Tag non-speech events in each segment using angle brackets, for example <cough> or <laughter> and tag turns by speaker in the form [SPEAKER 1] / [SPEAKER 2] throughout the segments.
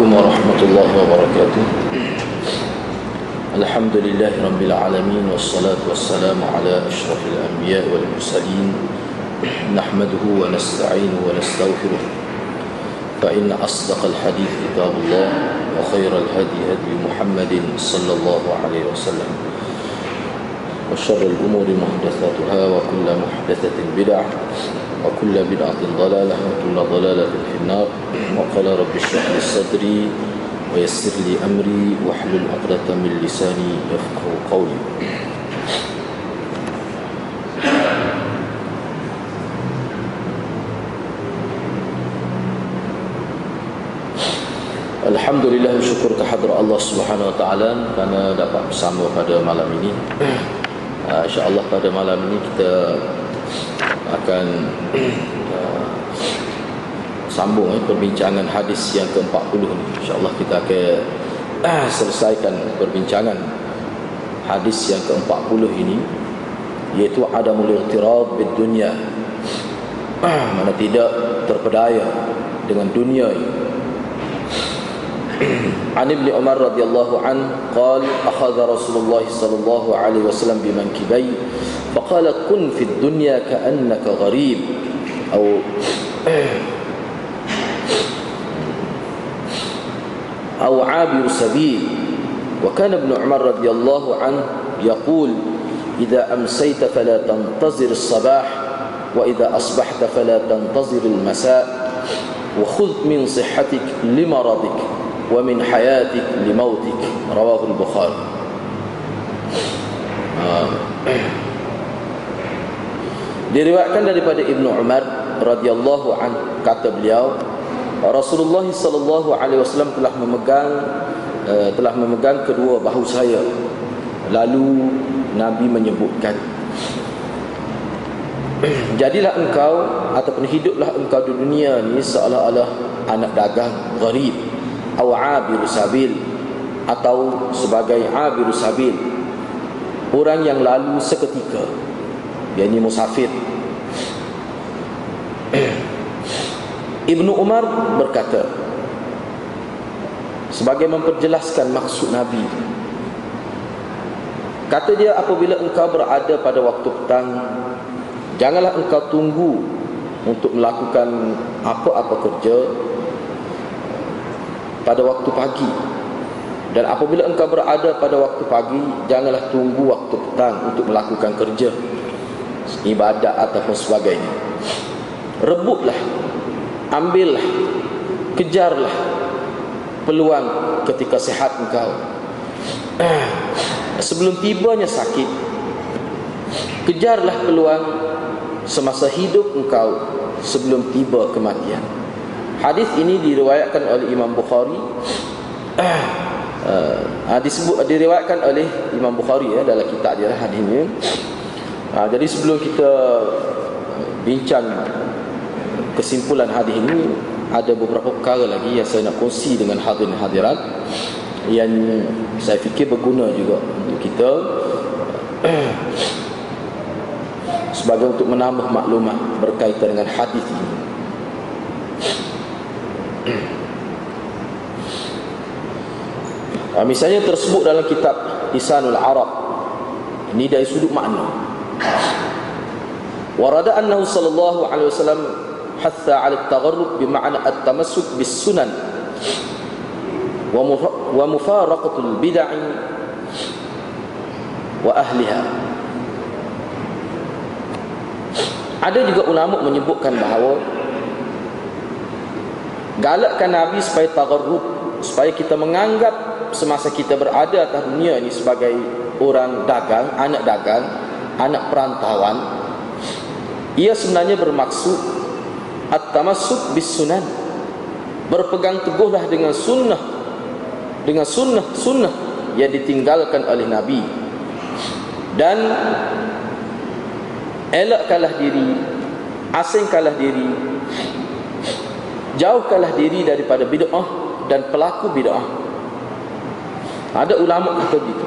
[SPEAKER 1] عليكم ورحمة الله وبركاته. الحمد لله رب العالمين والصلاة والسلام على أشرف الأنبياء والمرسلين. نحمده ونستعينه ونستغفره. فإن أصدق الحديث كتاب الله وخير الهدي هدي محمد صلى الله عليه وسلم. وشر الأمور محدثاتها وكل محدثة بدعة. وكل بدعة ضلالة وكل ضلالة في النار وقال رب اشرح لي صدري ويسر لي أمري واحلل عقدة من لساني يفقه قولي Alhamdulillah syukur kehadrat Allah Subhanahu wa taala kerana dapat bersama pada malam ini. Uh, InsyaAllah pada malam ini kita akan uh, sambung eh, perbincangan hadis yang ke-40 ni. InsyaAllah kita akan uh, selesaikan perbincangan hadis yang ke-40 ini iaitu adamul irtirad bid dunya. Uh, mana tidak terpedaya dengan dunia ini. عن ابن عمر رضي الله عنه قال أخذ رسول الله صلى الله عليه وسلم بمنكبي فقال كن في الدنيا كأنك غريب. أو أو عابر سبيل. وكان ابن عمر رضي الله عنه يقول إذا أمسيت فلا تنتظر الصباح وإذا أصبحت فلا تنتظر المساء وخذ من صحتك لمرضك. wa min hayatik li mautik rawahu al-bukhari. Ah. Diriwayatkan daripada Ibnu Umar radhiyallahu an kata beliau Rasulullah sallallahu alaihi wasallam telah memegang eh, telah memegang kedua bahu saya. Lalu nabi menyebutkan jadilah engkau ataupun hiduplah engkau di dunia ni seolah-olah anak dagang gharib atau abir sabil atau sebagai abir sabil. Orang yang lalu seketika yakni musafir. <clears throat> Ibnu Umar berkata sebagai memperjelaskan maksud Nabi kata dia apabila engkau berada pada waktu petang janganlah engkau tunggu untuk melakukan apa-apa kerja pada waktu pagi. Dan apabila engkau berada pada waktu pagi janganlah tunggu waktu petang untuk melakukan kerja ibadat ataupun sebagainya. Rebutlah ambillah kejarlah peluang ketika sehat engkau. <clears throat> Sebelum tibanya sakit kejarlah peluang semasa hidup engkau sebelum tiba kematian Hadis ini diriwayatkan oleh Imam Bukhari. Uh, disebut diriwayatkan oleh Imam Bukhari ya dalam kitab dia hadis ini. Uh, jadi sebelum kita bincang kesimpulan hadis ini ada beberapa perkara lagi yang saya nak kongsi dengan hadirin hadirat yang saya fikir berguna juga untuk kita <clears throat> sebagai untuk menambah maklumat berkaitan dengan hadis ini. Ha, misalnya tersebut dalam kitab Isanul Arab. Ini dari sudut makna. Warada annahu sallallahu alaihi wasallam hatha ala at-tagharrub bima'na at-tamassuk bis sunan wa mufaraqatul bid'ah wa ahliha. Ada juga ulama menyebutkan bahawa galakkan Nabi supaya tagharrub supaya kita menganggap semasa kita berada atas dunia ini sebagai orang dagang, anak dagang, anak perantauan. Ia sebenarnya bermaksud at-tamassuk bis sunan berpegang teguhlah dengan sunnah dengan sunnah sunnah yang ditinggalkan oleh Nabi. Dan elakkanlah diri asingkanlah diri jauhkanlah diri daripada bid'ah dan pelaku bid'ah ada ulama kata gitu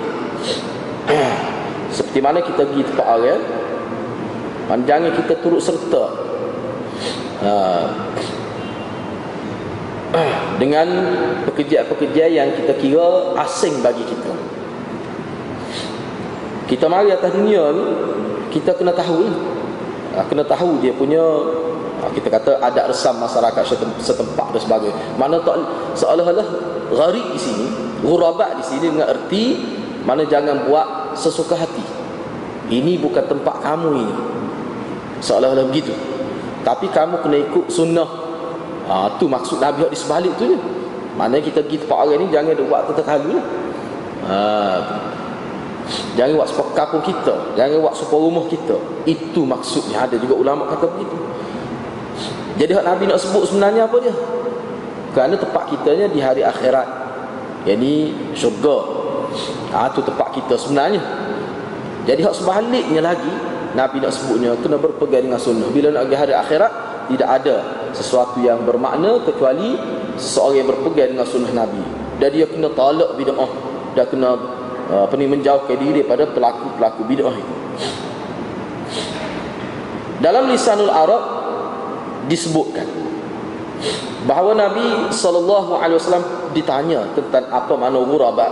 [SPEAKER 1] <clears throat> seperti mana kita pergi tempat orang panjangnya kita turut serta ha. <clears throat> dengan pekerjaan-pekerjaan yang kita kira asing bagi kita. Kita mari atas dunia ni kita kena tahu. Kena tahu dia punya ha, kita kata adat resam masyarakat setempat dan sebagainya. Mana tak seolah-olah gharib di sini, ghurabat di sini dengan erti mana jangan buat sesuka hati. Ini bukan tempat kamu ini. Seolah-olah begitu. Tapi kamu kena ikut sunnah. Ha, tu maksud Nabi di sebalik tu je. Mana kita pergi tempat orang ni jangan buat terkali lah. Ha, Jangan buat sepok kampung kita. Jangan buat sepok rumah kita. Itu maksudnya. Ada juga ulama kata begitu. Jadi hak Nabi nak sebut sebenarnya apa dia? Kerana tempat kitanya di hari akhirat. Yang ni syurga. Ha, Itu tempat kita sebenarnya. Jadi hak sebaliknya lagi Nabi nak sebutnya Kena berpegang dengan sunnah. Bila nak pergi hari akhirat Tidak ada sesuatu yang bermakna Kecuali seseorang yang berpegang dengan sunnah Nabi. Dan dia kena talak bida'ah Dan kena apa ni menjauhkan diri daripada pelaku-pelaku bid'ah itu. Dalam lisanul Arab disebutkan bahawa Nabi sallallahu alaihi wasallam ditanya tentang apa makna ghuraba.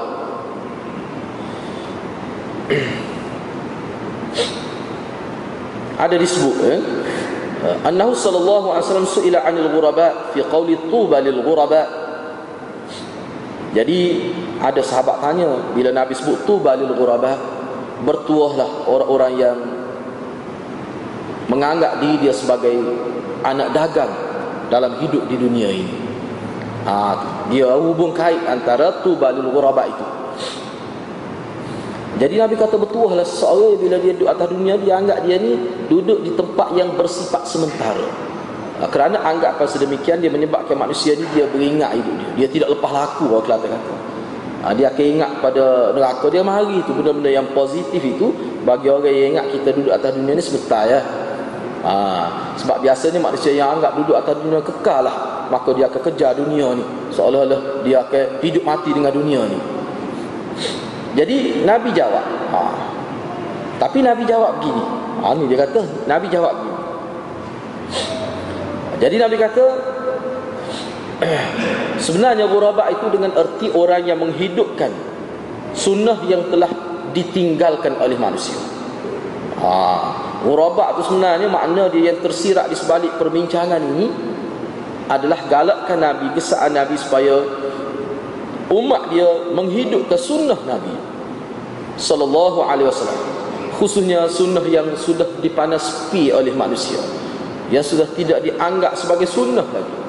[SPEAKER 1] Ada disebut eh annahu sallallahu alaihi wasallam suila 'anil ghuraba fi qawli tuba lil ghuraba jadi ada sahabat tanya bila Nabi sebut tu balil ghuraba bertuahlah orang-orang yang menganggap diri dia sebagai anak dagang dalam hidup di dunia ini. Ha, dia hubung kait antara tu balil ghuraba itu. Jadi Nabi kata bertuahlah seorang bila dia duduk atas dunia dia anggap dia ni duduk di tempat yang bersifat sementara. Ah, kerana anggapan sedemikian dia menyebabkan manusia ni dia beringat hidup dia dia tidak lepas laku orang Kelantan kata ha, dia akan ingat pada neraka. Dia mari itu benda-benda yang positif itu bagi orang yang ingat kita duduk atas dunia ni sebentar ya. Ha, sebab biasanya manusia yang anggap duduk atas dunia kekal lah. Maka dia akan kejar dunia ni. Seolah-olah dia akan hidup mati dengan dunia ni. Jadi Nabi jawab. Ha, tapi Nabi jawab begini. Ha, ni dia kata Nabi jawab begini. Jadi Nabi kata <clears throat> sebenarnya ghuraba itu dengan erti orang yang menghidupkan sunnah yang telah ditinggalkan oleh manusia. Ha, ghuraba itu sebenarnya makna dia yang tersirat di sebalik perbincangan ini adalah galakkan Nabi, gesaan Nabi supaya umat dia menghidupkan sunnah Nabi sallallahu alaihi wasallam. Khususnya sunnah yang sudah dipanas pi oleh manusia yang sudah tidak dianggap sebagai sunnah lagi.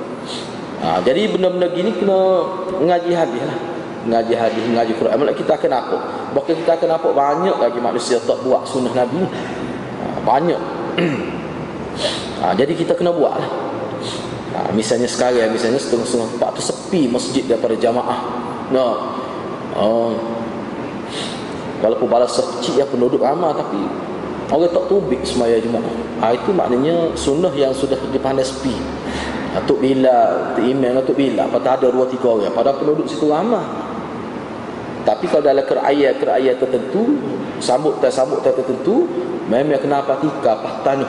[SPEAKER 1] Ha, jadi benda-benda gini kena mengaji hadis lah. Mengaji hadis, mengaji Quran. Maksudnya kita akan apa? Bahkan kita akan apa banyak lagi manusia tak buat sunnah Nabi. Ha, banyak. <clears throat> ha, jadi kita kena buat lah. Ha, misalnya sekarang, misalnya setengah-setengah tempat tu sepi masjid daripada jamaah. Nah, oh, walaupun balas kecil ya penduduk ramai tapi Orang tak tubik semaya Jumaat. Ha, itu maknanya sunnah yang sudah dipandai sepi. Tok Bila, Imam, Tok Bila. Pada ada dua tiga orang. Pada penduduk situ ramah. Tapi kalau dalam keraya-keraya tertentu, sambut-sambut tertentu, memang kena patika, pahtanu.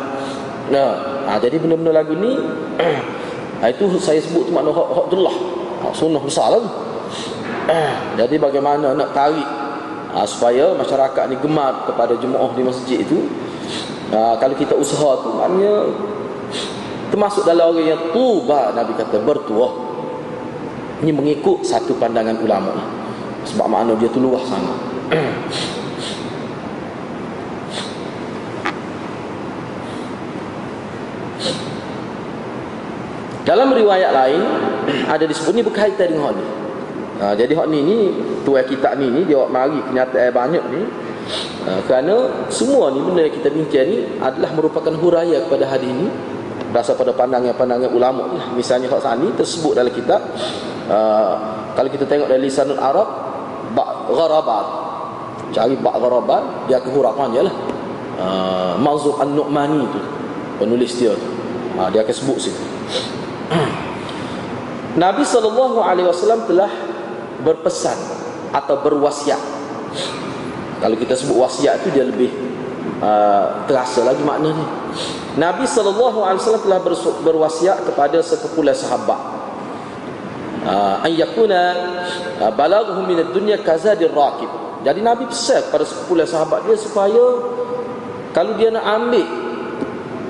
[SPEAKER 1] Nah, ha, jadi benda-benda lagu ni, ha, <clears throat> itu saya sebut tu makna hak. Ha, sunnah besar lah. <clears throat> jadi bagaimana nak tarik ha, supaya masyarakat ni gemar kepada jemaah di masjid itu ha, kalau kita usaha tu maknanya termasuk dalam orang yang tuba Nabi kata bertuah ini mengikut satu pandangan ulama sebab makna dia tu luas sangat <clears throat> Dalam riwayat lain <clears throat> ada disebut ni berkaitan dengan hal ni. Ha, jadi hak ni ni tuai kita ni ni dia mari kenyataan banyak ni. Ha, kerana semua ni benda yang kita bincang ni adalah merupakan huraya kepada hari ini berasal pada pandangan-pandangan ulama. Misalnya hak sani tersebut dalam kitab ha, kalau kita tengok dari lisanul Arab ba' gharabat. Cari ba' gharabat dia ke hurafan je lah. Ha, Mazub An-Nu'mani tu penulis dia tu. Ha, dia akan sebut situ. <clears throat> Nabi SAW telah berpesan atau berwasiat. Kalau kita sebut wasiat itu dia lebih uh, terasa lagi maknanya. Nabi sallallahu alaihi wasallam telah berwasiat kepada sekumpulan sahabat. An yakuna balaghuhum min ad-dunya kazadir raqib. Jadi nabi pesan pada sepuluh sahabat dia supaya kalau dia nak ambil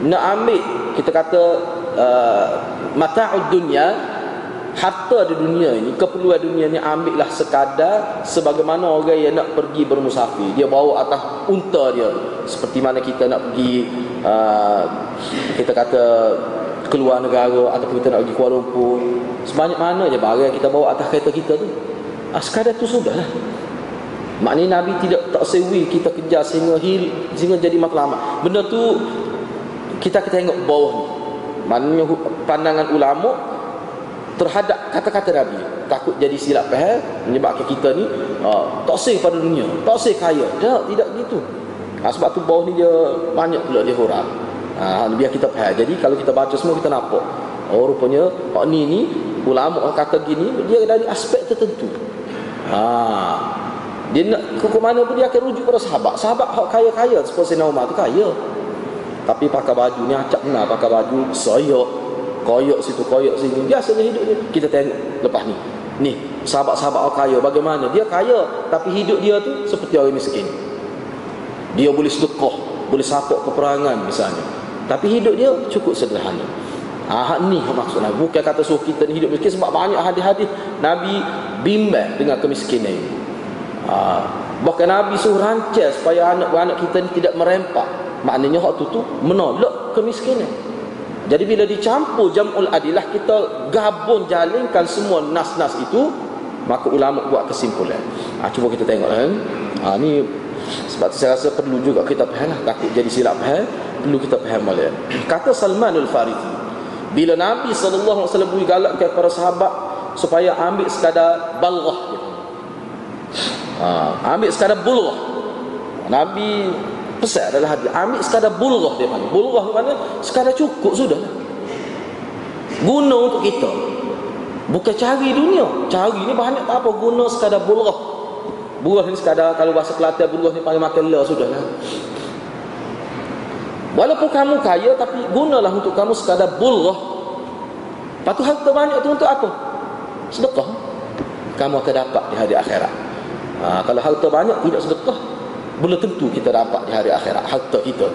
[SPEAKER 1] nak ambil kita kata uh, mata'ud dunya harta di dunia ini keperluan dunia ini ambillah sekadar sebagaimana orang yang nak pergi bermusafir. Dia bawa atas unta dia. Seperti mana kita nak pergi uh, kita kata keluar negara ataupun kita nak pergi Kuala Lumpur. Sebanyak mana je barang yang kita bawa atas kereta kita tu. Ah, sekadar tu sudahlah. Maknanya Nabi tidak tak sewi kita kejar sehingga hil sehingga jadi matlamat. Benda tu kita kita tengok bawah ni. Maknanya pandangan ulama terhadap kata-kata Nabi. Takut jadi silap faham menyebabkan kita ni uh, toksik pada dunia toksik kaya. Tak tidak gitu. Ha, sebab tu bawah ni dia banyak pula dia huraf ha, biar kita faham. Jadi kalau kita baca semua kita nampak. Oh rupanya oh, ni ni ulama orang kata gini dia dari aspek tertentu. Ha, dia nak ke mana pun dia akan rujuk pada sahabat. Sahabat hak kaya-kaya seperti Sayyidina Umar tu kaya. Tapi pakai baju ni acak benar pakai baju soyok koyok situ koyok sini. Biasanya hidup dia. Kita tengok lepas ni. Ni sahabat-sahabat orang kaya bagaimana? Dia kaya tapi hidup dia tu seperti orang miskin. Dia boleh sedekah boleh sapuk peperangan misalnya. Tapi hidup dia cukup sederhana. Ah ni maksudnya bukan kata suruh kita ni hidup miskin sebab banyak hadis-hadis Nabi bimbang dengan kemiskinan. Ini. Ah, bahkan Nabi suruh rancang supaya anak-anak kita ni tidak merempak. Maknanya hak tu tu menolak kemiskinan. Jadi bila dicampur jam'ul adilah kita gabung jalinkan semua nas-nas itu maka ulama buat kesimpulan. Ha, cuba kita tengok kan. Ha, ni sebab tu saya rasa perlu juga kita faham lah. Takut jadi silap faham. Perlu kita faham balik. Kata Salman al-Farisi. Bila Nabi SAW beri galakkan para sahabat supaya ambil sekadar balghah. Ha, ambil sekadar bulghah. Nabi pesan adalah hadis ambil sekadar bulghah dia panggil. Bulghah mana? Sekadar cukup sudah. Guna untuk kita. Bukan cari dunia. Cari ni banyak tak apa. Guna sekadar bulghah. Buah ni sekadar kalau bahasa Kelantan bulghah ni panggil makan la sudah lah. Walaupun kamu kaya tapi gunalah untuk kamu sekadar bulghah. Lepas tu harta banyak tu untuk apa? Sedekah. Kamu akan dapat di hari akhirat. Ha, kalau harta banyak tidak sedekah belum tentu kita dapat di hari akhirat harta kita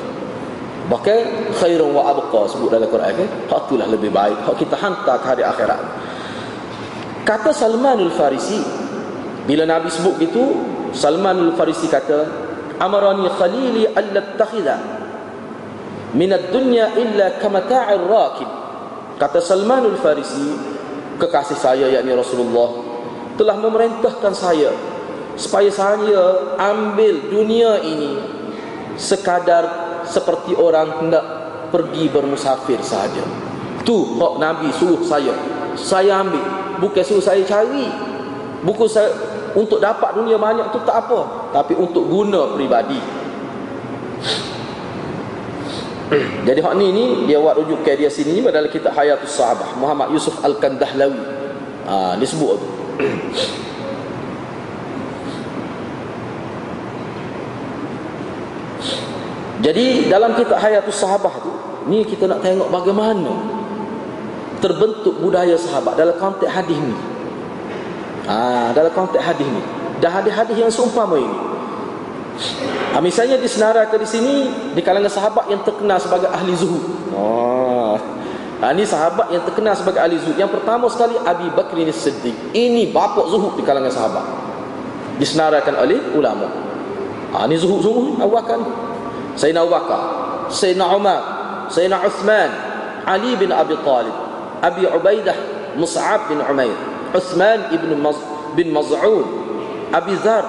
[SPEAKER 1] bahkan khairun wa abqa sebut dalam Quran kan hak itulah lebih baik. Hak kita hantar ke hari akhirat. Kata Salmanul Farisi bila Nabi sebut gitu Salmanul Farisi kata amarani khalili alla takhidha min ad-dunya illa kamata'ir rakib kata Salmanul Farisi kekasih saya yakni Rasulullah telah memerintahkan saya supaya saya ambil dunia ini sekadar seperti orang hendak pergi bermusafir saja. Tu hak Nabi suruh saya. Saya ambil, bukan suruh saya cari. Bukan saya untuk dapat dunia banyak tu tak apa, tapi untuk guna peribadi. <clears throat> Jadi hak ni ni dia buat rujuk ke dia sini dalam kitab Hayatus Sahabah Muhammad Yusuf Al-Kandahlawi. Ah ha, disebut tu. <clears throat> Jadi dalam kitab Hayatus Sahabah tu, ni kita nak tengok bagaimana terbentuk budaya sahabat dalam konteks hadis ni. Ah, ha, dalam konteks hadis ni. Dah hadis-hadis yang seumpama ini. Ha, misalnya disenaraikan di sini di kalangan sahabat yang terkenal sebagai ahli zuhud. Oh. Ha, ini sahabat yang terkenal sebagai ahli zuhud. Yang pertama sekali Abi Bakr ini Siddiq. Ini bapak zuhud di kalangan sahabat. Disenaraikan oleh ulama. Ha, ini zuhud sungguh awal Sayyidina Abu Bakar Sayyidina Umar Sayyidina Uthman Ali bin Abi Talib Abi Ubaidah Mus'ab bin Umair Uthman ibn Maz bin Maz'un Abi Zar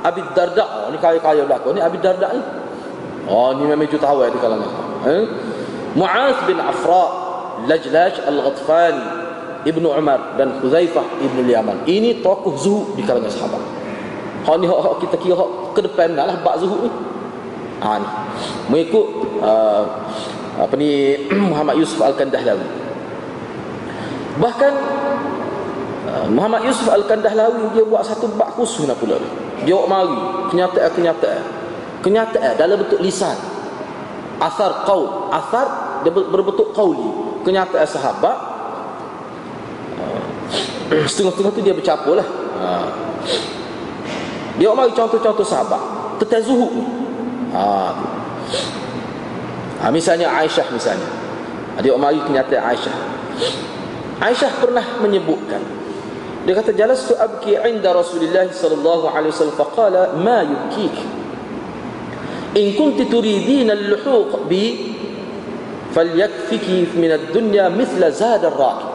[SPEAKER 1] Abi Darda oh, ni kaya-kaya belakang ni Abi Darda ni oh ni memang juta awal di kalangan eh? Mu'az bin Afra Lajlaj Al-Ghatfani Ibnu Umar dan Huzaifah Ibnu Yaman ini tokoh zuhud di kalangan sahabat Hak ni kita kira hak ke depan lah bab zuhud ni ha, ni. mengikut uh, apa ni <clears throat> Muhammad Yusuf Al-Kandahlawi. Bahkan uh, Muhammad Yusuf Al-Kandahlawi dia buat satu bab khusus nak pula. Dia buat mari kenyataan-kenyataan kenyataan. Dalam bentuk lisan. Asar qaul. Asar dia berbentuk qauli. Kenyataan sahabat uh, <clears throat> Setengah-setengah tu dia bercampur lah. Ha. Dia mari contoh-contoh sahabat. Tentang zuhud ni ha. ha. Misalnya Aisyah misalnya Dia mari kenyataan Aisyah Aisyah pernah menyebutkan dia kata jalastu abki inda Rasulullah sallallahu alaihi wasallam faqala ma yubkik in kunti turidin al-luhuq bi falyakfiki min ad-dunya mithla zad ar-rakib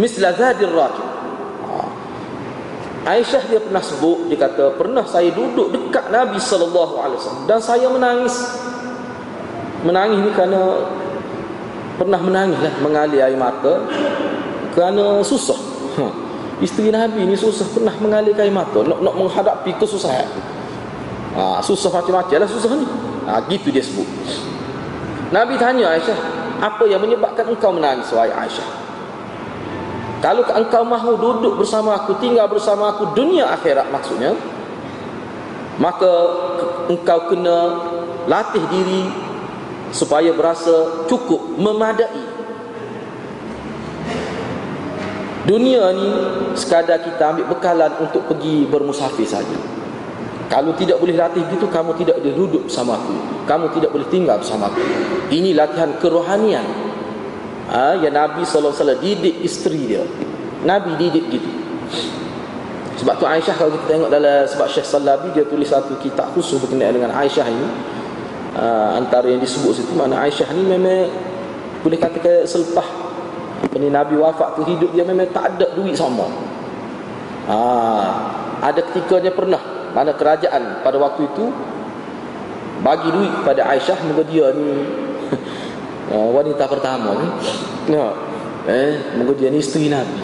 [SPEAKER 1] mithla zad ar-rakib Aisyah dia pernah sebut dia kata pernah saya duduk dekat Nabi sallallahu alaihi wasallam dan saya menangis menangis ni kerana pernah menangis lah mengalir air mata kerana susah ha. Isteri Nabi ni susah pernah mengalirkan air mata nak, nak menghadapi kesusahan. Ha, susah macam-macam lah susah ni. Ha, gitu dia sebut. Nabi tanya Aisyah, apa yang menyebabkan engkau menangis wahai Aisyah? Kalau engkau mahu duduk bersama aku, tinggal bersama aku dunia akhirat maksudnya, maka engkau kena latih diri supaya berasa cukup memadai Dunia ni sekadar kita ambil bekalan untuk pergi bermusafir saja. Kalau tidak boleh latih gitu kamu tidak boleh duduk bersama aku. Kamu tidak boleh tinggal bersama aku. Ini latihan kerohanian. Ha, yang Nabi SAW didik isteri dia. Nabi didik gitu. Sebab tu Aisyah kalau kita tengok dalam sebab Syekh Salabi dia tulis satu kitab khusus berkenaan dengan Aisyah ini. Ha, antara yang disebut situ mana Aisyah ni memang boleh katakan selepas apa ni Nabi wafat tu hidup dia memang tak ada duit sama. Ha, ada ketika dia pernah mana kerajaan pada waktu itu bagi duit pada Aisyah moga dia ni <laughs> wanita pertama ni. Ya. Eh, moga dia ni isteri Nabi.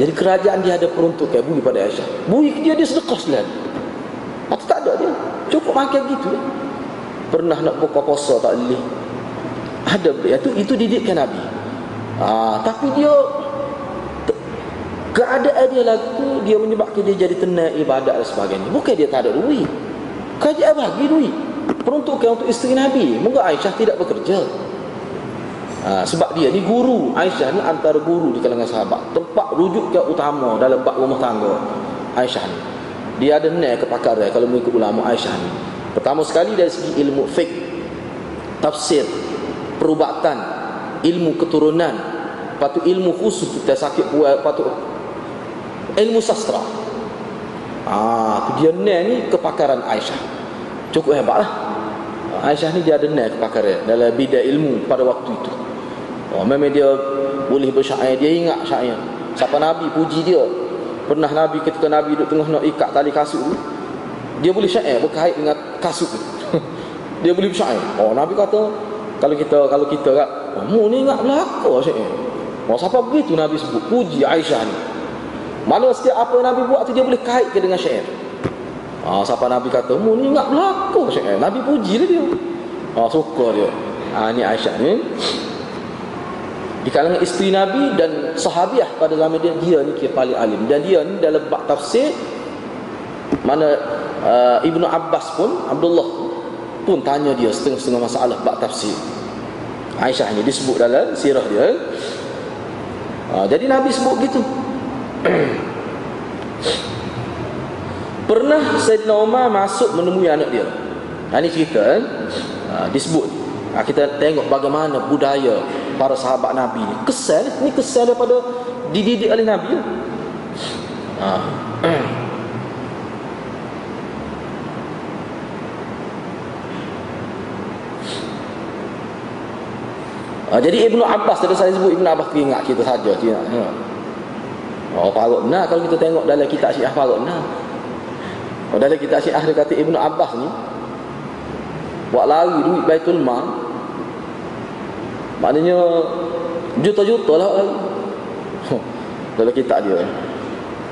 [SPEAKER 1] Jadi kerajaan dia ada peruntukan bui pada Aisyah. Bui dia dia sedekah selalu. Atau tak ada dia. Cukup makan gitu. Pernah nak buka puasa tak boleh. Ada itu itu didikkan Nabi ha, Tapi dia Keadaan dia lagu Dia menyebabkan dia jadi tenang ibadat dan sebagainya Bukan dia tak ada duit Kerajaan bagi duit Peruntukan untuk isteri Nabi Moga Aisyah tidak bekerja ha, Sebab dia ni guru Aisyah ni antara guru di kalangan sahabat. Tempat rujuk yang utama dalam bak rumah tangga Aisyah ni. Dia ada naik kepakaran kalau mengikut ulama Aisyah ni. Pertama sekali dari segi ilmu fiqh Tafsir Perubatan ilmu keturunan. Patut ilmu khusus kita sakit buat patut ilmu sastra. Ah dia ni kepakaran Aisyah. Cukup hebat lah Aisyah ni dia ada ni kepakaran dalam bidang ilmu pada waktu itu. Oh, memang dia boleh bersyair. Dia ingat syair. Siapa Nabi puji dia. Pernah Nabi ketika Nabi duduk tengah nak ikat tali kasut tu dia boleh syair berkait dengan kasut tu. <laughs> Dia boleh bersyair. Oh Nabi kata kalau kita kalau kita kat kamu ni ingat belaka syekh oh siapa begitu nabi sebut? Puji Aisyah ni. Mana setiap apa yang nabi buat tu dia boleh kaitkan dengan syair ah siapa nabi kata mu ni ingat belaka syekh nabi puji lah dia ah suka dia ah ni Aisyah ni di kalangan isteri Nabi dan sahabiah pada zaman dia dia ni kira paling alim dan dia ni dalam bab tafsir mana uh, Ibnu Abbas pun Abdullah pun tanya dia setengah-setengah masalah bab tafsir. Aisyah ni disebut dalam sirah dia. Ha, jadi Nabi sebut gitu. <clears throat> Pernah Sayyidina Umar masuk menemui anak dia. Ha, ini cerita kan. Ha, disebut. Ha, kita tengok bagaimana budaya para sahabat Nabi ni. Kesal. Ini kesal daripada dididik oleh Nabi. Ha. Ha, jadi Ibnu Abbas tadi saya sebut Ibnu Abbas ingat kita saja. Ha. Oh Faruk benar kalau kita tengok dalam kitab Syiah Faruk benar. Dalam kitab Syiah dia kata Ibnu Abbas ni buat lari duit Baitul Mal. Maknanya juta-juta lah lari. dalam kitab dia.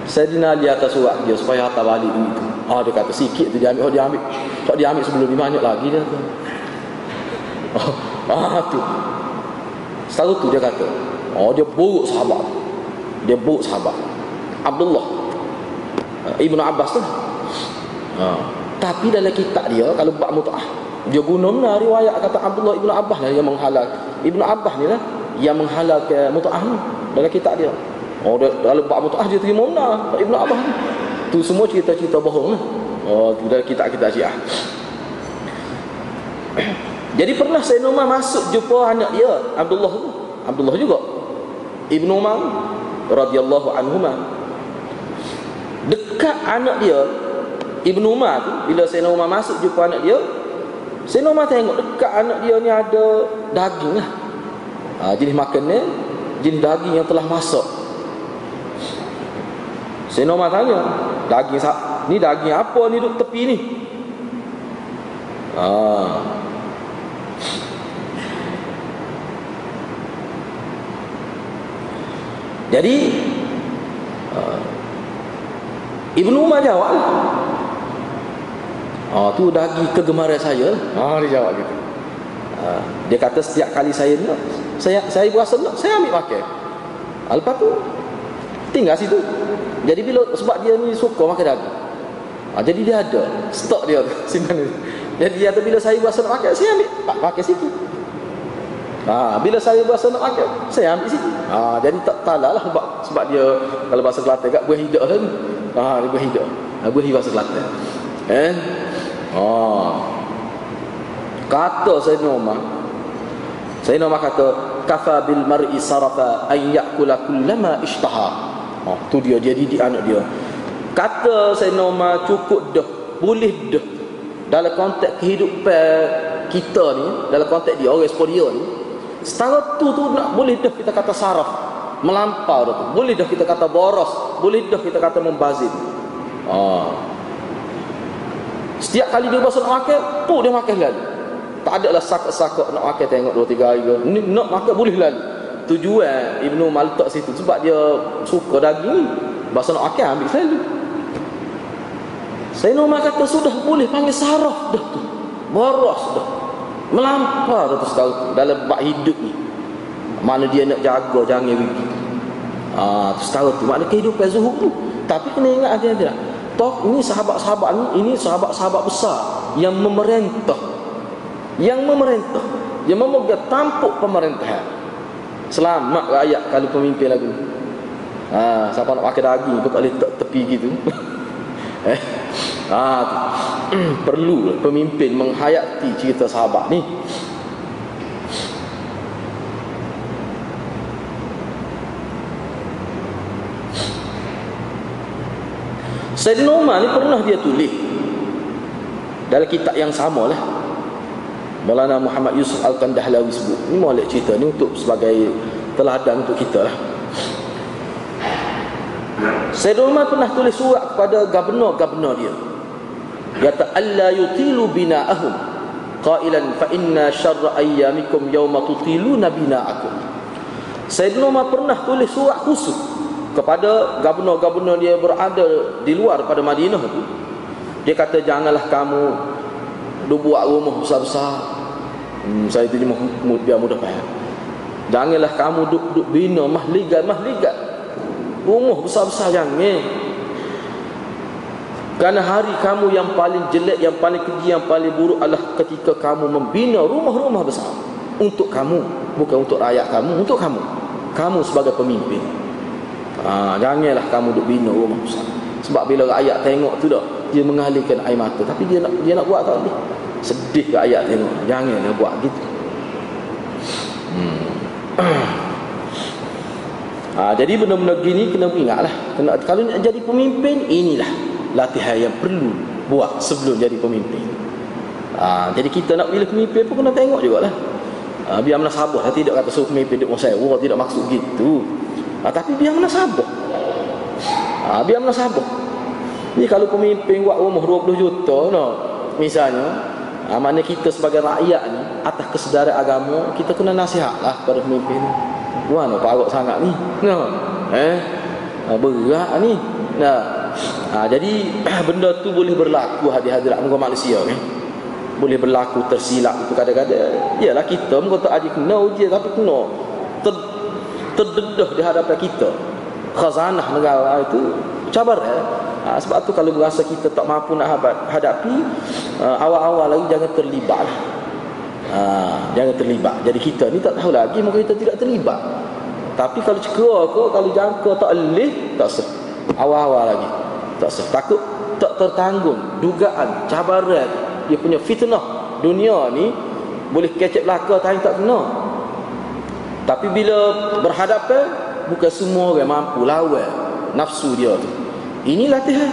[SPEAKER 1] Sayyidina Ali atas surat dia supaya hantar balik duit tu. Ah dia kata sikit tu dia ambil, oh dia ambil. Tak dia ambil sebelum ni banyak lagi dia. Oh, ah tu. Selalu tu dia kata Oh dia buruk sahabat Dia buruk sahabat Abdullah eh, Ibnu Abbas tu ha. Tapi dalam kitab dia Kalau buat mut'ah Dia guna benar riwayat kata Abdullah Ibnu Abbas lah Yang menghalal Ibnu Abbas ni lah Yang menghalal ke mut'ah ni Dalam kitab dia Oh dalam bab mutaah dia terima mana Ibn Abbas tu semua cerita-cerita bohong lah. Oh tu dah kita kita Syiah. <clears throat> Jadi pernah Sayyidina Umar masuk jumpa anak dia Abdullah tu. Abdullah juga. Ibnu Umar radhiyallahu anhuma. Dekat anak dia Ibnu Umar tu bila Sayyidina Umar masuk jumpa anak dia Sayyidina Umar tengok dekat anak dia ni ada daging lah. Ha, jenis makannya jenis daging yang telah masak. Sayyidina Umar tanya, daging ni daging apa ni duduk tepi ni? Ah. Jadi uh, Ibnu Umar jawab Oh tu daging kegemaran saya. Ah dia jawab gitu. Uh, dia kata setiap kali saya nak saya saya berasa nak saya ambil pakai. Lepas tu tinggal situ. Jadi bila sebab dia ni suka makan daging. Ah jadi dia ada stok dia <laughs> simpan ni. Jadi dia kata bila saya berasa nak pakai saya ambil pakai situ. Ha, bila saya berasa nak makan, saya ambil situ. Ha, jadi tak talah lah sebab, sebab dia kalau bahasa Kelantan kat buah hidup kan. Ha, dia buah hidup. Ha, buah hidup bahasa Kelantan. Eh? Ha. Kata saya Umar. Saya Umar kata, kafa bil mar'i sarafa an ya'kula kullama ishtaha. Ha, tu dia jadi di anak dia. Kata saya Umar cukup dah, boleh dah. Dalam konteks kehidupan kita ni, dalam konteks dia orang dia ni, Setara tu tu nak boleh dah kita kata saraf melampau tu. Boleh dah kita kata boros, boleh dah kita kata membazir. Ha. Setiap kali dia bosan nak makan, tu dia makan lalu. Tak ada lah sakak-sakak nak makan tengok dua tiga hari. Ni nak makan boleh lalu. Tujuan Ibnu Maltak situ sebab dia suka daging ni. Bahasa nak makan ambil selalu. Saya nak kata sudah boleh panggil saraf dah tu. Boros dah melampau tu tahu dalam bab hidup ni mana dia nak jaga jangan wigi ah tu tahu tu makna kehidupan zuhud tu tapi kena ingat ada ada toh ini sahabat-sahabat ni ini sahabat-sahabat besar yang memerintah. Yang memerintah. Yang memegang tampuk pemerintahan. Selamat rakyat kalau pemimpin lagu ah siapa nak pakai daging pun tak boleh tepi gitu. <laughs> Eh ha, <clears throat> perlu pemimpin menghayati cerita sahabat ni Sayyidina Umar ni pernah dia tulis. Dalam kitab yang sama lah. Maulana Muhammad Yusuf Al-Kandahlawi sebut. Ni molek cerita ni untuk sebagai teladan untuk kita lah. Sayyidina Umar pernah tulis surat kepada gubernur-gubernur dia. Kata alla yutilu bina'ahum. Qailan fa inna syarra ayyamikum yawma tutiluna bina'akum. Sayyidina Umar pernah tulis surat khusus kepada gubernur-gubernur dia berada di luar pada Madinah tu dia kata janganlah kamu buat rumah besar-besar hmm, saya terjemah biar mudah faham janganlah kamu duk duk bina mahligat mahligat rumah besar-besar jangan kerana hari kamu yang paling jelek, yang paling keji, yang paling buruk adalah ketika kamu membina rumah-rumah besar untuk kamu, bukan untuk rakyat kamu, untuk kamu. Kamu sebagai pemimpin. Ha, janganlah kamu duk bina rumah besar. Sebab bila rakyat tengok tu dah, dia mengalihkan air mata. Tapi dia nak dia nak buat tak boleh. Sedih rakyat tengok. Janganlah buat gitu. Hmm. <coughs> Ha, jadi benda-benda gini kena ingatlah. Kena, kalau nak jadi pemimpin, inilah latihan yang perlu buat sebelum jadi pemimpin. Ha, jadi kita nak pilih pemimpin pun kena tengok juga lah. Ha, biar mana sabar lah. Tidak kata suruh pemimpin duduk sewa. Tidak maksud gitu. Ha, tapi biar mana sabar. Ha, biar mana sabar. Ni kalau pemimpin buat rumah 20 juta no, misalnya. Ha, mana kita sebagai rakyat ni atas kesedaran agama kita kena nasihat lah pada pemimpin ni. Mana parut sangat ni. No. Eh? Berat ni. Nah, Ha, jadi <clears throat> benda tu boleh berlaku hadirat muka manusia kan. Boleh berlaku tersilap itu kadang-kadang. Yalah kita muka tak ada kena ujian tapi kena ter, terdedah di hadapan kita. Khazanah negara itu cabar ya. Ha, sebab tu kalau berasa kita tak mampu nak hadapi uh, awal-awal lagi jangan terlibat Ha, jangan terlibat. Jadi kita ni tak tahu lagi mungkin kita tidak terlibat. tapi kalau cekera ke kalau jangka tak leh tak sah awal-awal lagi tak sah takut tak tertanggung dugaan cabaran dia punya fitnah dunia ni boleh kecek belaka tak kena tapi bila berhadapan bukan semua orang mampu lawan nafsu dia tu ini latihan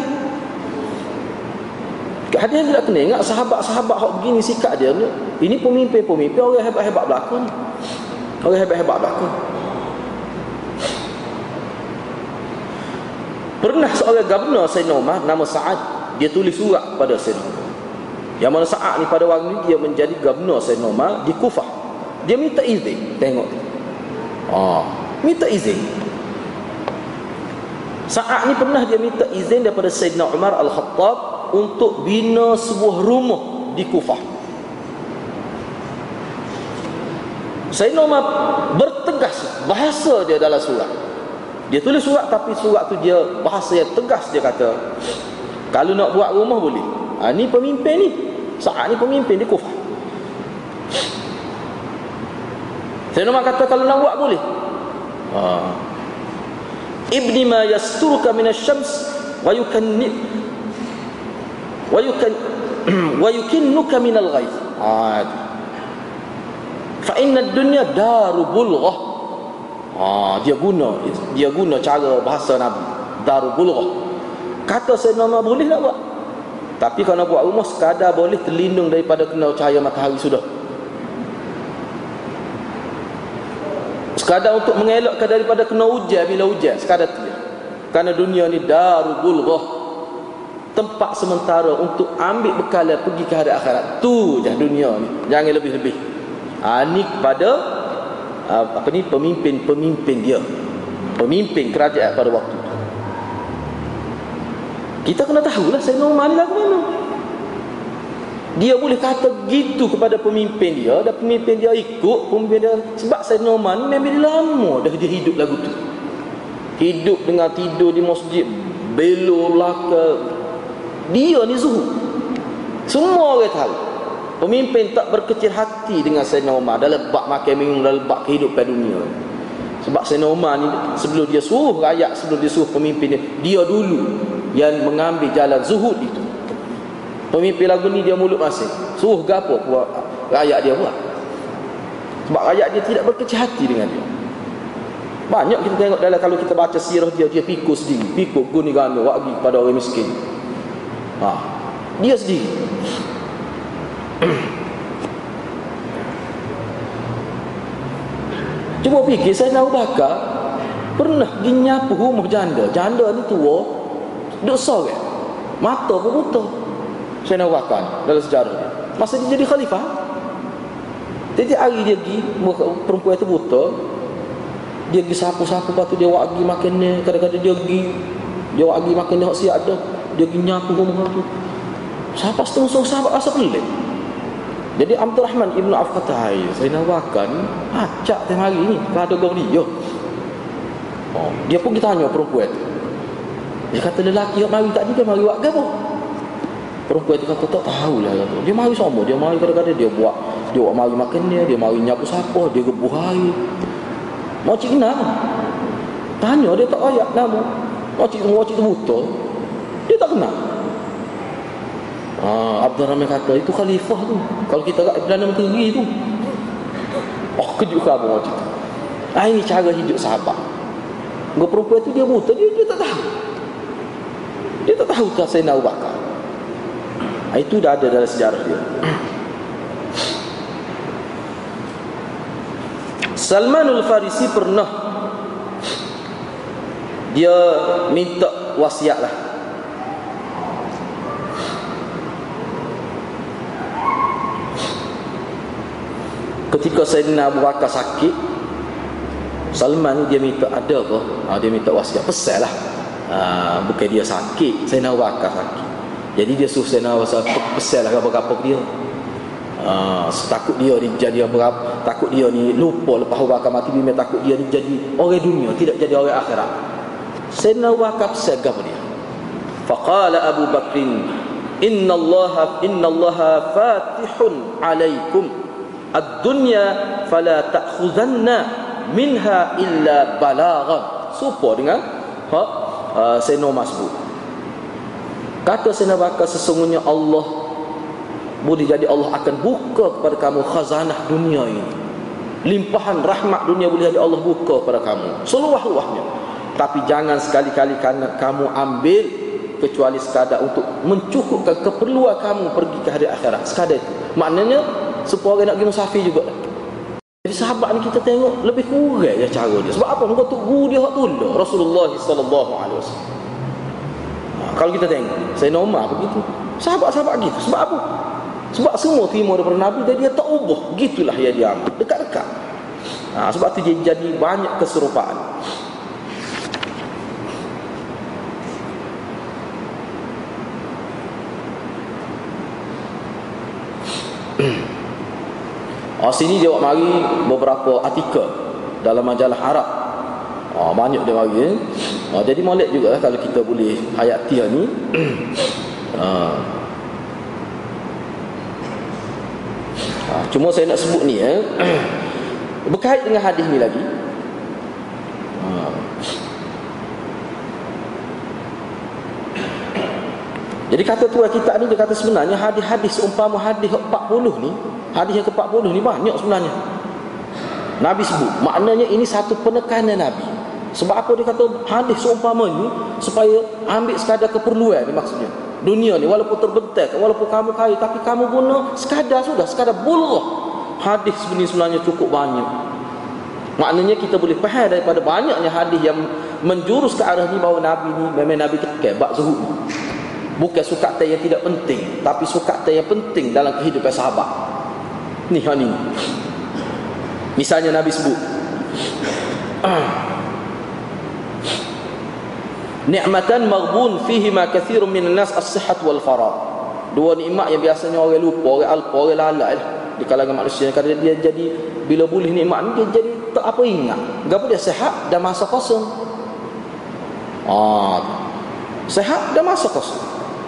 [SPEAKER 1] Hadis tidak kena ingat sahabat-sahabat hak begini sikap dia ni. Ini pemimpin-pemimpin orang hebat-hebat belakang. Orang hebat-hebat belakang. Pernah seorang gubernur Sayyidina Umar nama Sa'ad dia tulis surat pada Sayyidina Umar. Yang mana Sa'ad ni pada waktu ni dia menjadi gubernur Sayyidina Umar di Kufah. Dia minta izin tengok. Ah, minta izin. Sa'ad ni pernah dia minta izin daripada Sayyidina Umar Al-Khattab untuk bina sebuah rumah di Kufah. Sayyidina Umar bertegas bahasa dia dalam surat. Dia tulis surat tapi surat tu dia bahasa yang tegas dia kata kalau nak buat rumah boleh. Ha, ni pemimpin ni. Saat ni pemimpin di Kufah. Saya nak kata kalau nak buat boleh. Ha. Ibni ma yasturuka min asy-syams wa yukanni wa yukan <clears throat> wa yukinnuka min al-ghaith. Ha. Fa inna ad-dunya daru bulghah Ha, dia guna dia guna cara bahasa Nabi darul bulghah. Kata saya nama boleh tak buat? Tapi kalau nak buat rumah sekadar boleh terlindung daripada kena cahaya matahari sudah. Sekadar untuk mengelakkan daripada kena hujan bila hujan sekadar tu. Kerana dunia ni darul bulghah. Tempat sementara untuk ambil bekal pergi ke hari akhirat. Tu je dunia ni. Jangan lebih-lebih. Ha, ni kepada Ah, apa ni pemimpin-pemimpin dia pemimpin kerajaan pada waktu itu kita kena tahulah Umar ni lagu mana dia boleh kata gitu kepada pemimpin dia dan pemimpin dia ikut pemimpin dia sebab Sayyidina Umar ni memang lama dah dia hidup lagu tu hidup dengan tidur di masjid belur belaka dia ni zuhud semua orang tahu Pemimpin tak berkecil hati dengan Sayyidina Umar dalam bab makan minum dalam bab kehidupan dunia. Sebab Sayyidina Umar ni sebelum dia suruh rakyat, sebelum dia suruh pemimpin dia, dia dulu yang mengambil jalan zuhud itu. Pemimpin lagu ni dia mulut masing. Suruh gapo buat rakyat dia buat. Sebab rakyat dia tidak berkecil hati dengan dia. Banyak kita tengok dalam kalau kita baca sirah dia dia pikul sendiri, pikul guni gani bagi pada orang miskin. Ha. Dia sendiri. <clears throat> Cuba fikir saya nak bakar pernah pergi nyapu rumah janda. Janda ni tua, duk sore. Mata pun buta. Saya nak bakar dalam sejarah. Masa dia jadi khalifah. Tiap hari dia pergi perempuan itu buta. Dia pergi sapu-sapu lepas tu dia wak pergi makan ni. Kadang-kadang dia pergi dia wak pergi makan ni hak siap dah. Dia pergi nyapu rumah tu. Siapa setengah sahabat rasa pelik. Jadi Abdul Rahman Ibn saya nak makan Acak tengah hari ni Kata kau dia oh, Dia pun kita tanya perempuan tu Dia kata lelaki yang mari tadi Dia mari buat apa Perempuan tu kata tak tahulah kata. Dia mari sama Dia mari kadang-kadang dia buat Dia buat mari makan dia Dia mari nyapu siapa Dia gebuh air Mau cik kenal Tanya dia tak ayak nama Mau cik, mau cik tu buta Dia tak kenal Ha, Abdul Rahman kata itu khalifah tu. Kalau kita kat Perdana Menteri tu. Oh kejut ke apa macam tu. Ha, ini cara hidup sahabat. Gua perempuan tu dia buta dia, dia tak tahu. Dia tak tahu tak saya nak bakar. Ha, itu dah ada dalam sejarah dia. Salmanul Farisi pernah dia minta wasiat lah. Ketika Sayyidina Abu Bakar sakit Salman dia minta ada ke ha, dia minta wasiat. Pesan lah. Ha, bukan dia sakit. Sayyidina Abu Bakar sakit jadi dia suruh Sayyidina Abu pesan lah apa-apa dia. Ha, takut dia ni jadi apa takut dia ni lupa lepas Abu Bakar mati dia takut dia ni jadi orang dunia tidak jadi orang akhirat. Sayyidina Abu Bakar apa dia. Faqala Abu Bakrin inna Allah inna Allah fatihun alaikum. Ad-dunya fala ta'khudhanna minha illa balaghan. Supo dengan ha? Uh, Sayyidina Umar sebut kata Sayyidina sesungguhnya Allah boleh jadi Allah akan buka kepada kamu khazanah dunia ini. Limpahan rahmat dunia boleh jadi Allah buka kepada kamu. Seluah-luahnya. Tapi jangan sekali-kali kamu ambil kecuali sekadar untuk mencukupkan keperluan kamu pergi ke hari akhirat. Sekadar itu. Maknanya supaya orang nak pergi musafir juga. Jadi sahabat ni kita tengok lebih kurang je cara dia. Sebab apa? Muka tu guru dia hak tolong Rasulullah ha, kalau kita tengok saya normal begitu. Sahabat-sahabat gitu. Sebab apa? Sebab semua terima daripada Nabi dan dia tak ubah. Gitulah yang dia amal dekat-dekat. Ha, sebab tu dia jadi banyak keserupaan. <clears throat> Oh, sini dia buat mari beberapa artikel dalam majalah Arab. Oh, banyak dia mari. Eh? Oh, jadi molek juga lah kalau kita boleh hayati ni. ah. <clears throat> ah. Cuma saya nak sebut ni eh. <clears throat> Berkait dengan hadis ni lagi. Ah. Jadi kata tu kita ni dia kata sebenarnya hadis-hadis umpama hadis 40 ni Hadis yang ke-40 ni banyak sebenarnya. Nabi sebut, maknanya ini satu penekanan Nabi. Sebab apa dia kata hadis seumpama supaya ambil sekadar keperluan ni maksudnya. Dunia ni walaupun terbentak, walaupun kamu kaya tapi kamu guna sekadar sudah, sekadar bulrah. Hadis ni sebenarnya cukup banyak. Maknanya kita boleh faham daripada banyaknya hadis yang menjurus ke arah ni bahawa Nabi ni memang Nabi kekal bab zuhud. Bukan sukat yang tidak penting, tapi sukat yang penting dalam kehidupan sahabat. Ni hal. Misalnya Nabi sebut. <clears throat> Ni'matan maghbun fihi ma kathirun min nas as-sihhat wal farah. Dua nikmat yang biasanya orang lupa, orang alpa, orang lalai di kalangan manusia kerana dia jadi bila boleh nikmat ni dia jadi tak apa ingat. Gapo dia sehat dan masa kosong. Ah. Sehat dan masa kosong.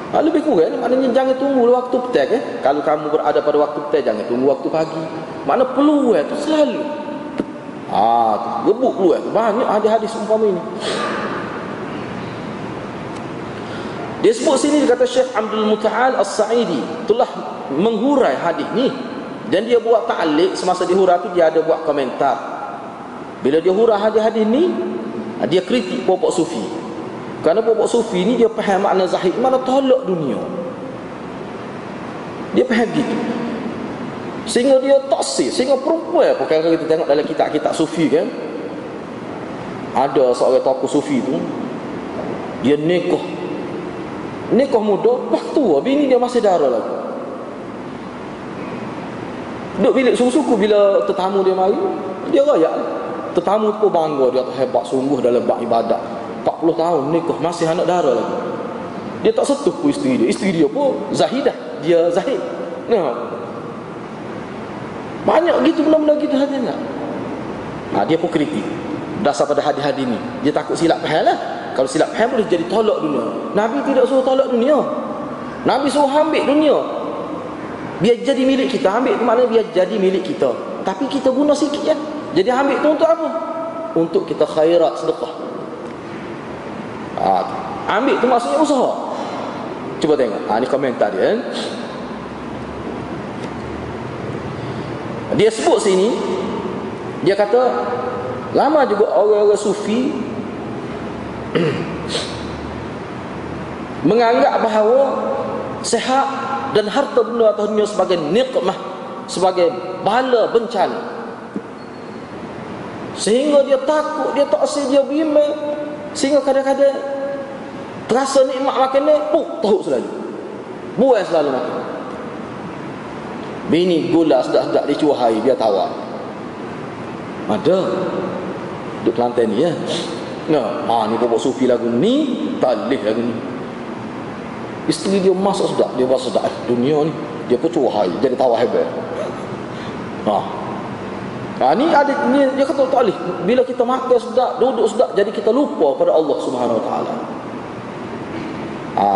[SPEAKER 1] Ha, lebih kurang maknanya jangan tunggu waktu petang eh. Kalau kamu berada pada waktu petang jangan tunggu waktu pagi. Mana peluang tu selalu. Ah, ha, rebut peluang. Banyak hadis-hadis umpama ini. Dia sebut sini kata Syekh Abdul Muta'al As-Sa'idi telah menghurai hadis ni. Dan dia buat ta'liq semasa dihurai tu dia ada buat komentar. Bila dia hurai hadis-hadis ni, dia kritik pokok sufi. Kerana pokok sufi ni dia faham makna zahid Mana tolak dunia Dia faham gitu Sehingga dia taksir Sehingga perempuan Bukan kita tengok dalam kitab-kitab sufi kan Ada seorang tokoh sufi tu Dia nikah Nikah muda Waktu bini dia masih darah lagi. Duduk bilik suku-suku bila tetamu dia mari Dia rayak Tetamu tu bangga dia hebat sungguh dalam bak ibadat. 40 tahun nikah masih anak dara lagi. Dia tak sentuh pun isteri dia. Isteri dia pun zahidah dia zahid. Nah. banyak gitu benda-benda gitu hadis tak ha, dia pun kritik. Dasar pada hadis-hadis ni. Dia takut silap faham lah kalau silap faham boleh jadi tolak dunia? Nabi tidak suruh tolak dunia. Nabi suruh ambil dunia. Biar jadi milik kita. Ambil tu maknanya biar jadi milik kita. Tapi kita guna sikit ya. Jadi ambil tu untuk apa? Untuk kita khairat sedekah. Ha, Ambil tu maksudnya usaha. Cuba tengok. Ha, Ini komentar dia eh? Dia sebut sini Dia kata Lama juga orang-orang sufi <coughs> Menganggap bahawa Sehat dan harta benda atau dunia sebagai nikmah Sebagai bala bencana Sehingga dia takut, dia tak asyik, dia bimbang Sehingga kadang-kadang terasa nikmat makan ni, puk, teruk selalu. Buat selalu makan. Bini gula sedap-sedap dicuahai, dia tawar. Ada. Duk Kelantan ni ya. Nah, ha, ni bawa sufi lagu ni, talih lagu ni. Isteri dia masak sedap, dia buat sedap. Dunia ni, dia pun cuahai, jadi tawar hebat. Ha, Ha, ni ada ni dia kata tak boleh. Bila kita makan sedap, duduk sedap, jadi kita lupa pada Allah Subhanahu Wa Taala. Ha.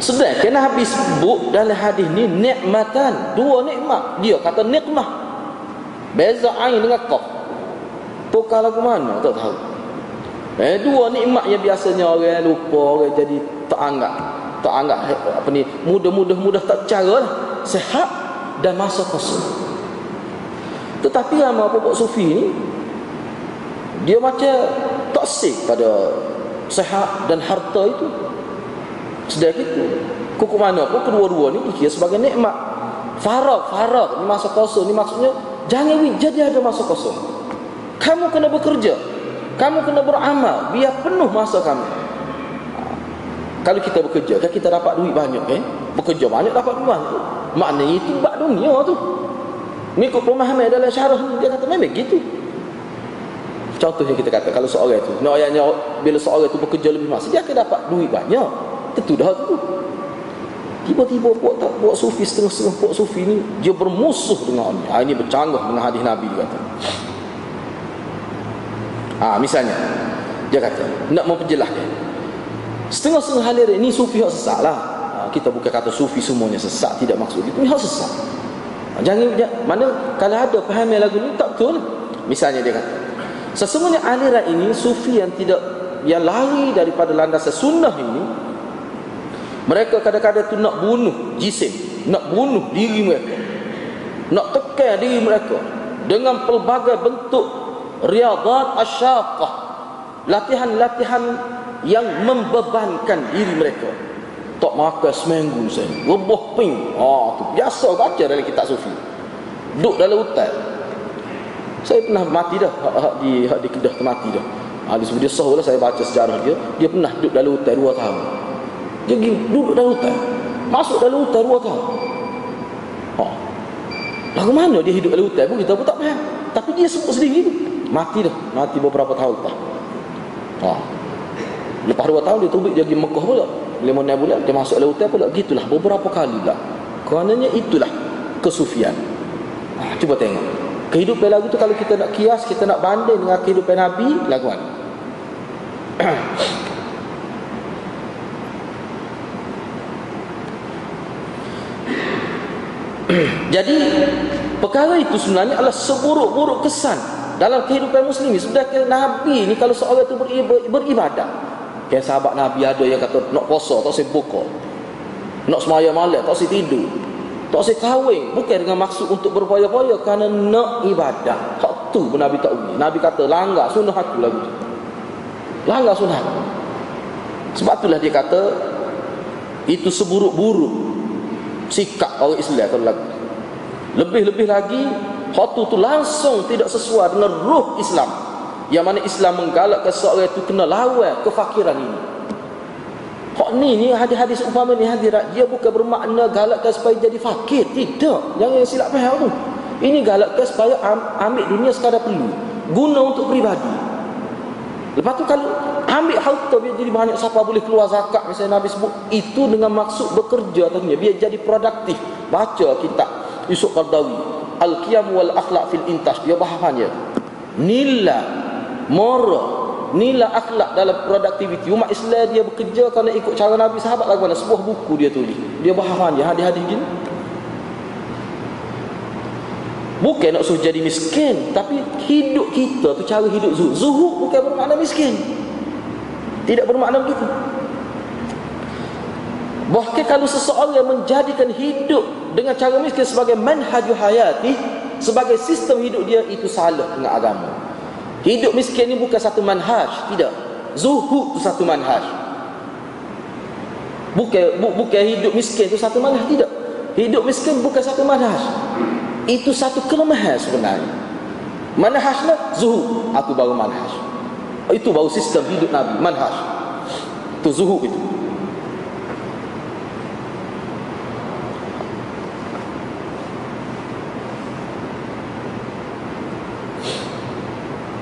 [SPEAKER 1] Sedangkan Nabi sebut dalam hadis ni nikmatan, dua nikmat. Dia kata nikmah. Beza ain dengan qaf. Tukar lagu mana tak tahu. Eh dua nikmat yang biasanya orang lupa, orang jadi tak anggap. Tak anggap apa ni, mudah-mudah mudah tak cara lah. Sehat dan masa kosong. Tetapi lama pokok sufi ni dia macam toksik pada sehat dan harta itu sedar itu kuku mana pun kedua-dua ni dikira sebagai nikmat farag farag ni masa kosong ni maksudnya jangan jadi ada masa kosong. Kamu kena bekerja. Kamu kena beramal biar penuh masa kamu. Kalau kita bekerja kan kita dapat duit banyak eh? Bekerja banyak dapat duit maknanya itu bak dunia tu. Mengikut pemahaman dalam syarah dia kata memang gitu. Contohnya kita kata kalau seorang itu nak ayatnya bila seorang itu bekerja lebih masa dia akan dapat duit banyak. Tentu dah tu. Tiba-tiba buat tak buat sufi setengah-setengah buat sufi ni dia bermusuh dengan ini. Ha, ini bercanggah dengan hadis Nabi dia kata. Ha, misalnya dia kata nak memperjelaskan setengah-setengah halir ini sufi yang sesat lah. Ha, kita bukan kata sufi semuanya sesat tidak maksud itu yang sesat. Ha, jangan, jangan mana kalau ada paham lagu ni tak betul. Misalnya dia kata sesungguhnya aliran ini sufi yang tidak yang lari daripada landasan sunnah ini mereka kadang-kadang tu nak bunuh jisim, nak bunuh diri mereka. Nak tekan diri mereka dengan pelbagai bentuk riadat asyaqah. Latihan-latihan yang membebankan diri mereka. Tak makan seminggu saya. Rebuh ping. Ah tu biasa baca dalam kitab sufi. Duduk dalam hutan. Saya pernah mati dah di di Kedah mati dah. Ah dia sebut dia sahlah saya baca sejarah dia. Dia pernah duduk dalam hutan 2 tahun. Dia pergi duduk dalam hutan. Masuk dalam hutan dua tahun. Ha. Lagu mana dia hidup dalam hutan pun kita pun tak faham. Tapi dia sebut sendiri. Mati dah. Mati beberapa tahun lepas. Ha. Lepas dua tahun dia terbit pergi Mekah pula. Lima enam bulan dia masuk dalam hutan pula. Gitulah beberapa kali lah. Kerananya itulah kesufian. Ha. Cuba tengok. Kehidupan lagu tu kalau kita nak kias, kita nak banding dengan kehidupan Nabi, lagu mana? <clears throat> <clears throat> Jadi perkara itu sebenarnya adalah seburuk-buruk kesan dalam kehidupan muslimin. Sebenarnya Nabi ni kalau seorang itu beribadah. Kayak sahabat Nabi ada yang kata nak puasa tak saya buka. Nak semaya malam tak saya tidur. Tak saya kahwin bukan dengan maksud untuk berpoya-poya kerana nak ibadah. Hak tu pun Nabi tak uji. Nabi kata langgar sunnah aku lagu tu. Langgar sunnah. Sebab itulah dia kata itu seburuk-buruk sikap orang Islam kalau lagu. Lebih-lebih lagi Hotu tu langsung tidak sesuai dengan ruh Islam. Yang mana Islam menggalakkan seorang itu kena lawan kefakiran ini. Hak ni ni hadis-hadis umpama ni hadirat. Dia bukan bermakna galakkan supaya jadi fakir. Tidak. Jangan silap faham tu. Ini galakkan supaya ambil dunia sekadar perlu. Guna untuk peribadi Lepas tu kalau ambil harta biar jadi banyak siapa boleh keluar zakat? Misalnya Nabi sebut itu dengan maksud bekerja tadinya biar jadi produktif. Baca kitab Yusuf Qardawi Al-Qiyam wal Akhlaq fil Intas dia bahasannya. Nilai moral nilai akhlak dalam produktiviti. Umat Islam dia bekerja kerana ikut cara Nabi. Sahabat lagu mana? Sebuah buku dia tulis. Dia bahasannya hadis-hadis gini Bukan nak suruh jadi miskin Tapi hidup kita tu cara hidup zuhud Zuhud bukan bermakna miskin. Tidak bermakna begitu. Bahkan kalau seseorang yang menjadikan hidup Dengan cara miskin sebagai manhaju hayati Sebagai sistem hidup dia Itu salah dengan agama. Hidup miskin ni bukan satu manhaj Tidak. Zuhud tu satu manhaj. Bukan, bu, bukan hidup miskin tu satu manhaj Tidak. Hidup miskin bukan satu manhaj itu satu kelemahan sebenarnya manhajnya zuhud aku baru manhaj itu baru sistem hidup Nabi manhaj itu zuhud itu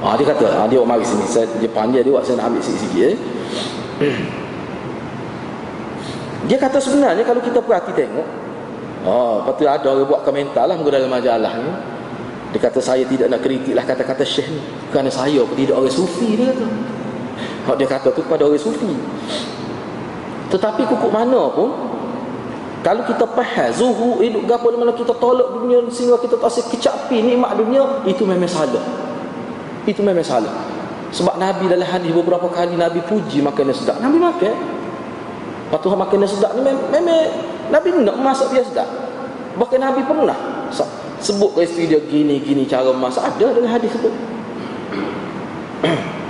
[SPEAKER 1] Ah, dia kata, ah, dia mari sini. Saya, dia panggil dia, saya nak ambil sikit-sikit. Eh. Dia kata sebenarnya kalau kita perhati tengok, Oh, lepas tu ada orang buat komentar lah dalam majalah ni. Dia kata saya tidak nak kritik lah kata-kata syekh ni. Kerana saya pun tidak orang sufi dia kata. Hak dia kata tu pada orang sufi. Tetapi kukuk mana pun kalau kita faham zuhud hidup gapo mana kita tolak dunia sehingga kita tak rasa kecapi nikmat dunia itu memang salah itu memang salah sebab Nabi dalam hadis beberapa kali Nabi puji makanan sedap Nabi makan Lepas makanan sedap ni memang Nabi nak masak dia sedap bahkan Nabi pernah sebut ke isteri dia gini gini cara masak. Ada dalam hadis sebut <clears throat>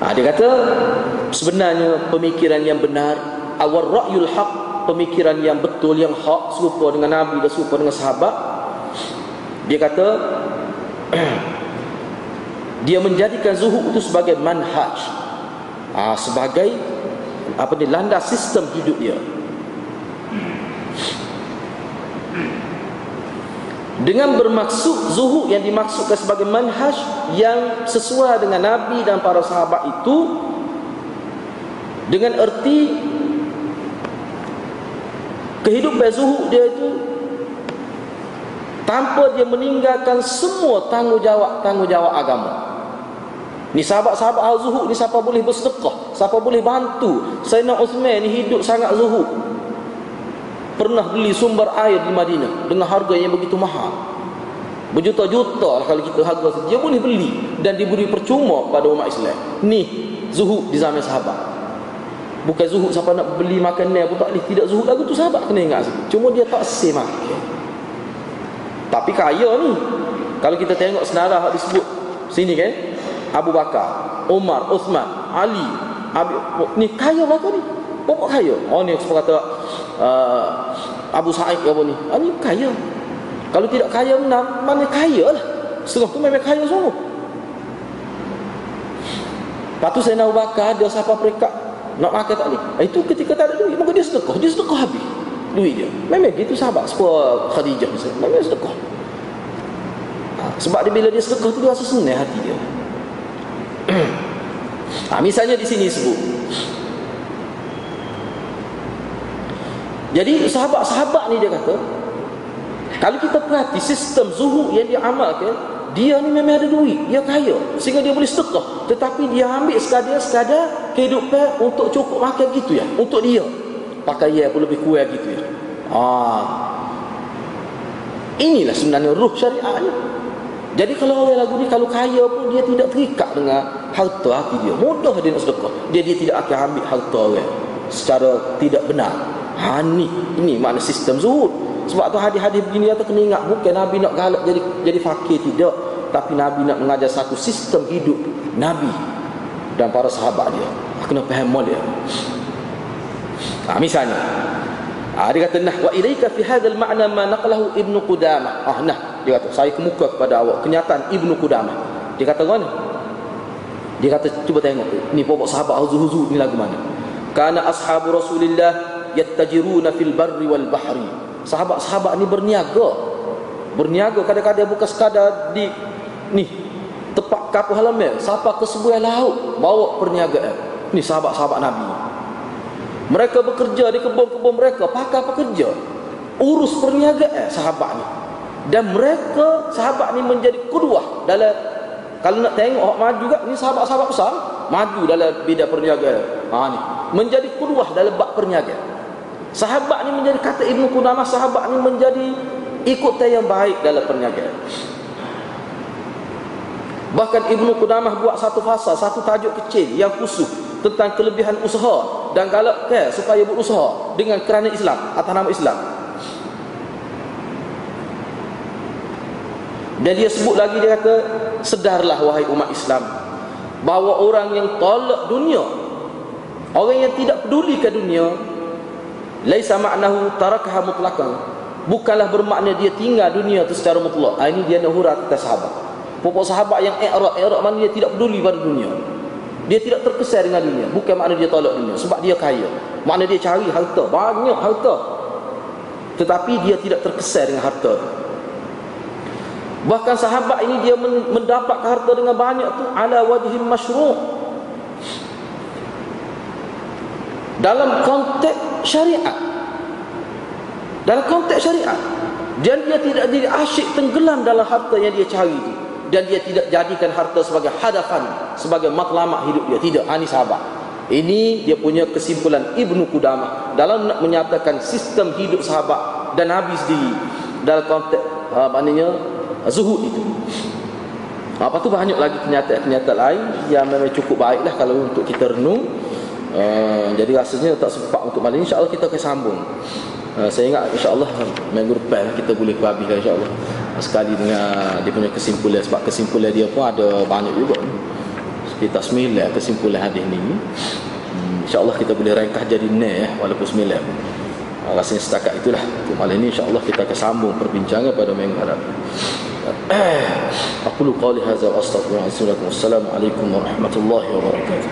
[SPEAKER 1] Ha, dia kata sebenarnya pemikiran yang benar awal ra'yul haq pemikiran yang betul yang hak serupa dengan Nabi dan serupa dengan sahabat. Dia kata <clears throat> dia menjadikan zuhud itu sebagai manhaj ha, sebagai apa ni landas sistem hidup dia. Dengan bermaksud zuhud yang dimaksudkan sebagai manhaj yang sesuai dengan Nabi dan para sahabat itu dengan erti kehidupan zuhud dia itu tanpa dia meninggalkan semua tanggungjawab-tanggungjawab agama ni sahabat-sahabat al zuhud ni siapa boleh bersedekah siapa boleh bantu? Sayyidina Uthman ni hidup sangat zuhud. Pernah beli sumber air di Madinah dengan harga yang begitu mahal. Berjuta-juta lah kalau kita harga dia boleh beli dan diberi percuma pada umat Islam. Ni zuhud di zaman sahabat. Bukan zuhud siapa nak beli makanan pun tak boleh. Tidak zuhud lagu tu sahabat kena ingat cuma dia tak save makan tapi kaya ni. Kalau kita tengok senara yang disebut sini kan Abu Bakar Umar Uthman Ali Abi, ni kaya mereka ni pokok kaya oh ni sebab kata uh, Abu Sa'id apa ni ah, ni kaya kalau tidak kaya mana, mana kaya lah setengah tu memang kaya semua Lepas tu saya nak bakar dia siapa mereka nak makan tak boleh. Ah, itu ketika tak ada duit maka dia sedekah. Dia sedekah habis duit dia. Memang gitu sahabat sepuluh Khadijah. Memang sedekah. Ha, sebab dia bila dia sedekah tu dia rasa senang hati dia. Ha, misalnya di sini sebut. Jadi sahabat-sahabat ni dia kata Kalau kita perhati sistem zuhud yang dia amalkan Dia ni memang ada duit Dia kaya. Sehingga dia boleh sedekah. Tetapi dia ambil sekadar-sekadar Kehidupan untuk cukup makan gitu ya Untuk dia. Pakai ya pun lebih kuat gitu ya. Ha. Inilah sebenarnya ruh syariah ni jadi kalau orang lagu ni kalau kaya pun dia tidak terikat dengan harta hati dia. Mudah dia nak sedekah. Dia dia tidak akan ambil harta orang secara tidak benar. Ha ni, ini makna sistem zuhud. Sebab tu hadis-hadis begini kata kena ingat bukan Nabi nak galak jadi jadi fakir tidak, tapi Nabi nak mengajar satu sistem hidup Nabi dan para sahabat dia. Kena faham dia. Ha, misalnya ha, dia kata nah wa ilaika fi hadzal ma'na ma naqalahu Ibnu Qudamah. Ah nah, dia kata saya kemuka kepada awak. Kenyataan Ibnu Qudamah. Dia kata mana? Dia kata cuba tengok ni pokok sahabat Al-Zuhuzul ni lagu mana? Kana ashabu Rasulillah yattajiruna fil barri wal bahri. Sahabat-sahabat ni berniaga. Berniaga kadang-kadang bukan sekadar di ni tepat kapal halaman. Siapa ke sebuah laut bawa perniagaan. Ni sahabat-sahabat nabi. Mereka bekerja di kebun-kebun mereka pakai pekerja. Urus perniagaan sahabat ni dan mereka sahabat ni menjadi kedua dalam kalau nak tengok orang maju juga ni sahabat-sahabat besar maju dalam bidang perniagaan ha ni menjadi kedua dalam bab perniagaan Sahabat ni menjadi kata Ibnu Qudamah sahabat ni menjadi ikutan yang baik dalam perniagaan. Bahkan Ibnu Qudamah buat satu fasa, satu tajuk kecil yang khusus tentang kelebihan usaha dan galakkan supaya berusaha dengan kerana Islam atas nama Islam. Dan dia sebut lagi dia kata sedarlah wahai umat Islam bahawa orang yang tolak dunia orang yang tidak peduli ke dunia laisa ma'nahu tarakaha mutlaqan. Bukanlah bermakna dia tinggal dunia itu secara mutlak. Ha, ini dia nak hurah kata sahabat. Pokok sahabat yang i'rad i'rad mana dia tidak peduli pada dunia. Dia tidak terkesan dengan dunia. Bukan makna dia tolak dunia sebab dia kaya. Makna dia cari harta banyak harta. Tetapi dia tidak terkesan dengan harta bahkan sahabat ini dia mendapat harta dengan banyak tu ala wajhin masyru' dalam konteks syariat. Dalam konteks syariat. Dan dia tidak jadi asyik tenggelam dalam harta yang dia cari itu dan dia tidak jadikan harta sebagai hadapan sebagai matlamat hidup dia. Tidak. Ini sahabat. Ini dia punya kesimpulan Ibnu Qudamah dalam nak menyatakan sistem hidup sahabat dan Nabi sendiri dalam konteks uh, maknanya zuhud itu. Apa tu banyak lagi kenyataan-kenyataan lain yang memang cukup baiklah kalau untuk kita renung. Uh, jadi rasanya tak sempat untuk malam ini insya-Allah kita akan sambung. Uh, saya ingat insya-Allah minggu depan kita boleh habiskan insya-Allah. Sekali dengan dia punya kesimpulan sebab kesimpulan dia pun ada banyak juga kita sembilan kesimpulan hadis ni hmm, insyaAllah kita boleh ringkas jadi ni eh, walaupun sembilan uh, rasanya setakat itulah untuk malam ni insyaAllah kita akan sambung perbincangan pada minggu أقول قولي هذا وأستغفر الله والسلام عليكم ورحمة الله وبركاته.